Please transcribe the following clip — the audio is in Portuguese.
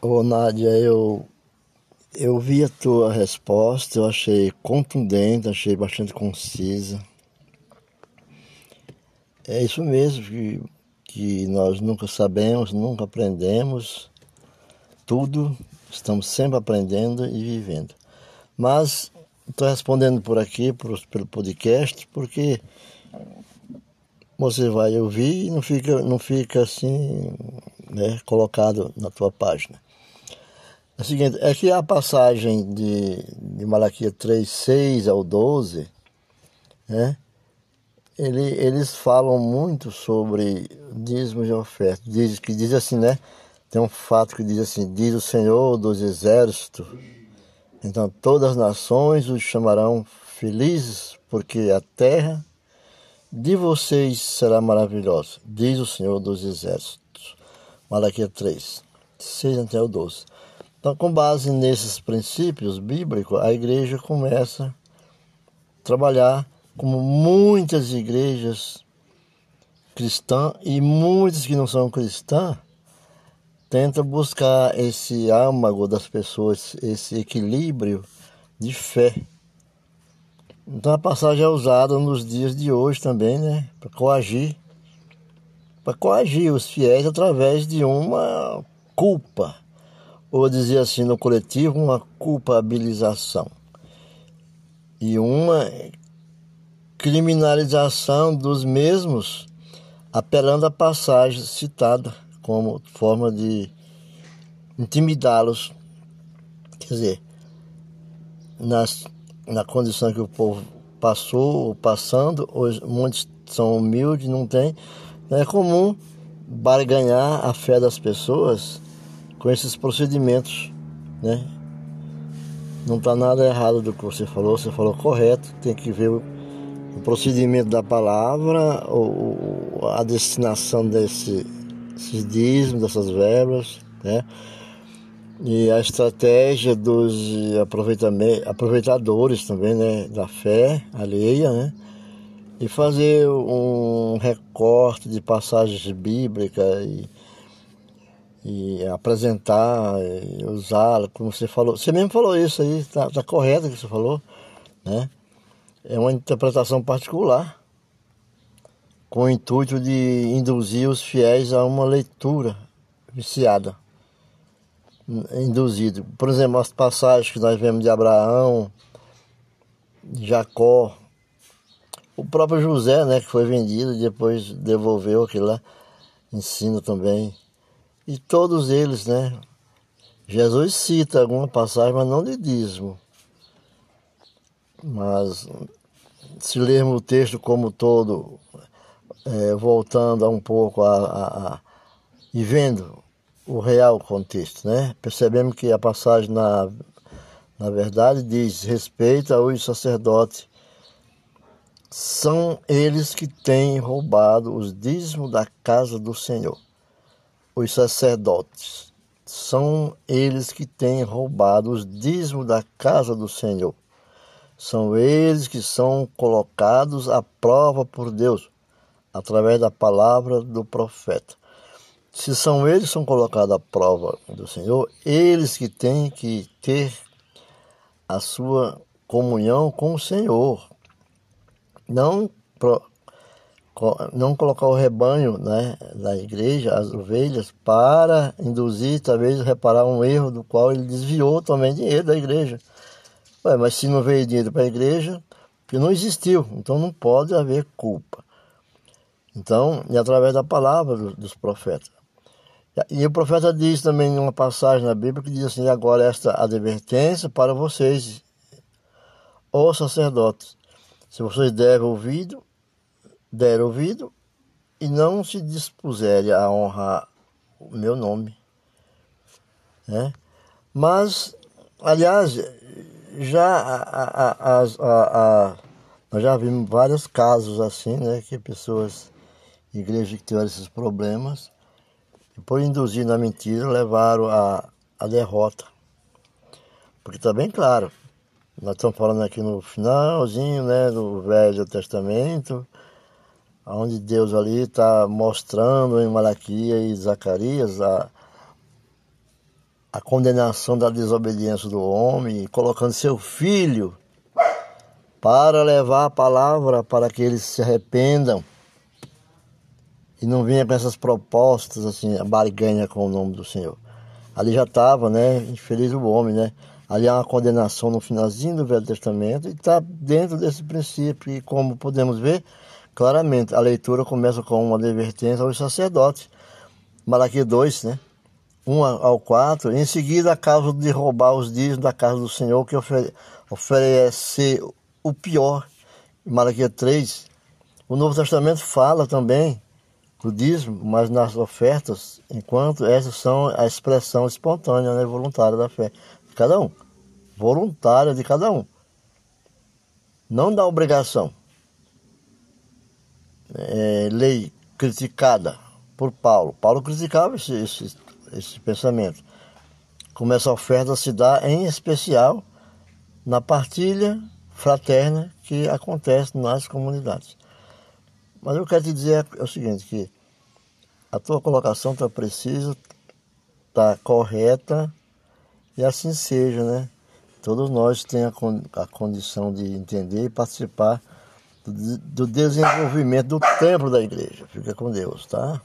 Ô Nádia, eu, eu vi a tua resposta, eu achei contundente, achei bastante concisa. É isso mesmo que, que nós nunca sabemos, nunca aprendemos tudo, estamos sempre aprendendo e vivendo. Mas estou respondendo por aqui, por, pelo podcast, porque você vai ouvir e não fica, não fica assim né, colocado na tua página. É o seguinte, é que a passagem de, de Malaquias 3, 6 ao 12, né, ele, eles falam muito sobre dízimos de oferta. Diz, que diz assim, né? Tem um fato que diz assim: Diz o Senhor dos Exércitos. Então todas as nações os chamarão felizes, porque a terra de vocês será maravilhosa, diz o Senhor dos Exércitos. Malaquias 3, 6 até o 12. Então, com base nesses princípios bíblicos, a igreja começa a trabalhar como muitas igrejas cristãs e muitas que não são cristãs tenta buscar esse âmago das pessoas, esse equilíbrio de fé. Então a passagem é usada nos dias de hoje também, né? Para coagir, para coagir os fiéis através de uma culpa, ou dizer assim no coletivo, uma culpabilização. E uma criminalização dos mesmos, apelando à passagem citada como forma de intimidá-los. Quer dizer, nas, na condição que o povo passou, passando, hoje muitos são humildes, não tem. É comum barganhar a fé das pessoas com esses procedimentos, né? Não está nada errado do que você falou, você falou correto, tem que ver o, procedimento da palavra, o, a destinação desse, esses dízimos, dessas verbas, né? E a estratégia dos aproveitadores também, né? Da fé alheia, né? E fazer um recorte de passagens bíblicas e, e apresentar, e usá-la, como você falou. Você mesmo falou isso aí, tá, tá correto o que você falou, né? É uma interpretação particular com o intuito de induzir os fiéis a uma leitura viciada, induzido. Por exemplo, as passagens que nós vemos de Abraão, Jacó, o próprio José, né, que foi vendido e depois devolveu aquilo lá, ensina também. E todos eles, né? Jesus cita alguma passagem, mas não de dízimo. Mas se lermos o texto como todo, é, voltando um pouco a, a, a, e vendo o real contexto, né? Percebemos que a passagem na, na verdade diz respeito aos sacerdotes. São eles que têm roubado os dízimos da casa do Senhor. Os sacerdotes são eles que têm roubado os dízimos da casa do Senhor. São eles que são colocados à prova por Deus através da palavra do profeta. Se são eles que são colocados à prova do Senhor, eles que têm que ter a sua comunhão com o Senhor. Não, não colocar o rebanho né, da igreja, as ovelhas, para induzir, talvez, reparar um erro do qual ele desviou também dinheiro da igreja. Ué, mas se não veio dinheiro para a igreja, porque não existiu, então não pode haver culpa. Então, e através da palavra dos profetas. E o profeta diz também em uma passagem na Bíblia que diz assim: agora esta advertência para vocês, ó sacerdotes, se vocês derem ouvido, der ouvido e não se dispuserem a honrar o meu nome. Né? Mas, aliás, já a, a, a, nós já vimos vários casos assim, né, que pessoas igrejas que tiveram esses problemas, por induzir na mentira, levaram a, a derrota. Porque está bem claro, nós estamos falando aqui no finalzinho né, do Velho Testamento, onde Deus ali está mostrando em Malaquias e Zacarias a, a condenação da desobediência do homem, colocando seu filho para levar a palavra para que eles se arrependam e não vinha com essas propostas assim, a barganha com o nome do Senhor. Ali já estava, né? Infeliz o homem, né? Ali há uma condenação no finalzinho do Velho Testamento e está dentro desse princípio. E como podemos ver, claramente, a leitura começa com uma advertência aos sacerdotes. Malaquias 2, né? 1 ao 4, em seguida a causa de roubar os dízimos da casa do Senhor, que ofere oferecer o pior. Malaquias 3, o Novo Testamento fala também do dízimo, mas nas ofertas, enquanto essas são a expressão espontânea, né, voluntária da fé de cada um. Voluntária de cada um. Não da obrigação. É, lei criticada por Paulo. Paulo criticava esse, esse esse pensamento. Como essa oferta se dá em especial na partilha fraterna que acontece nas comunidades. Mas eu quero te dizer é o seguinte, que a tua colocação está precisa, está correta e assim seja, né? Todos nós temos a, condição de entender e participar do desenvolvimento do templo da igreja. Fica com Deus, tá?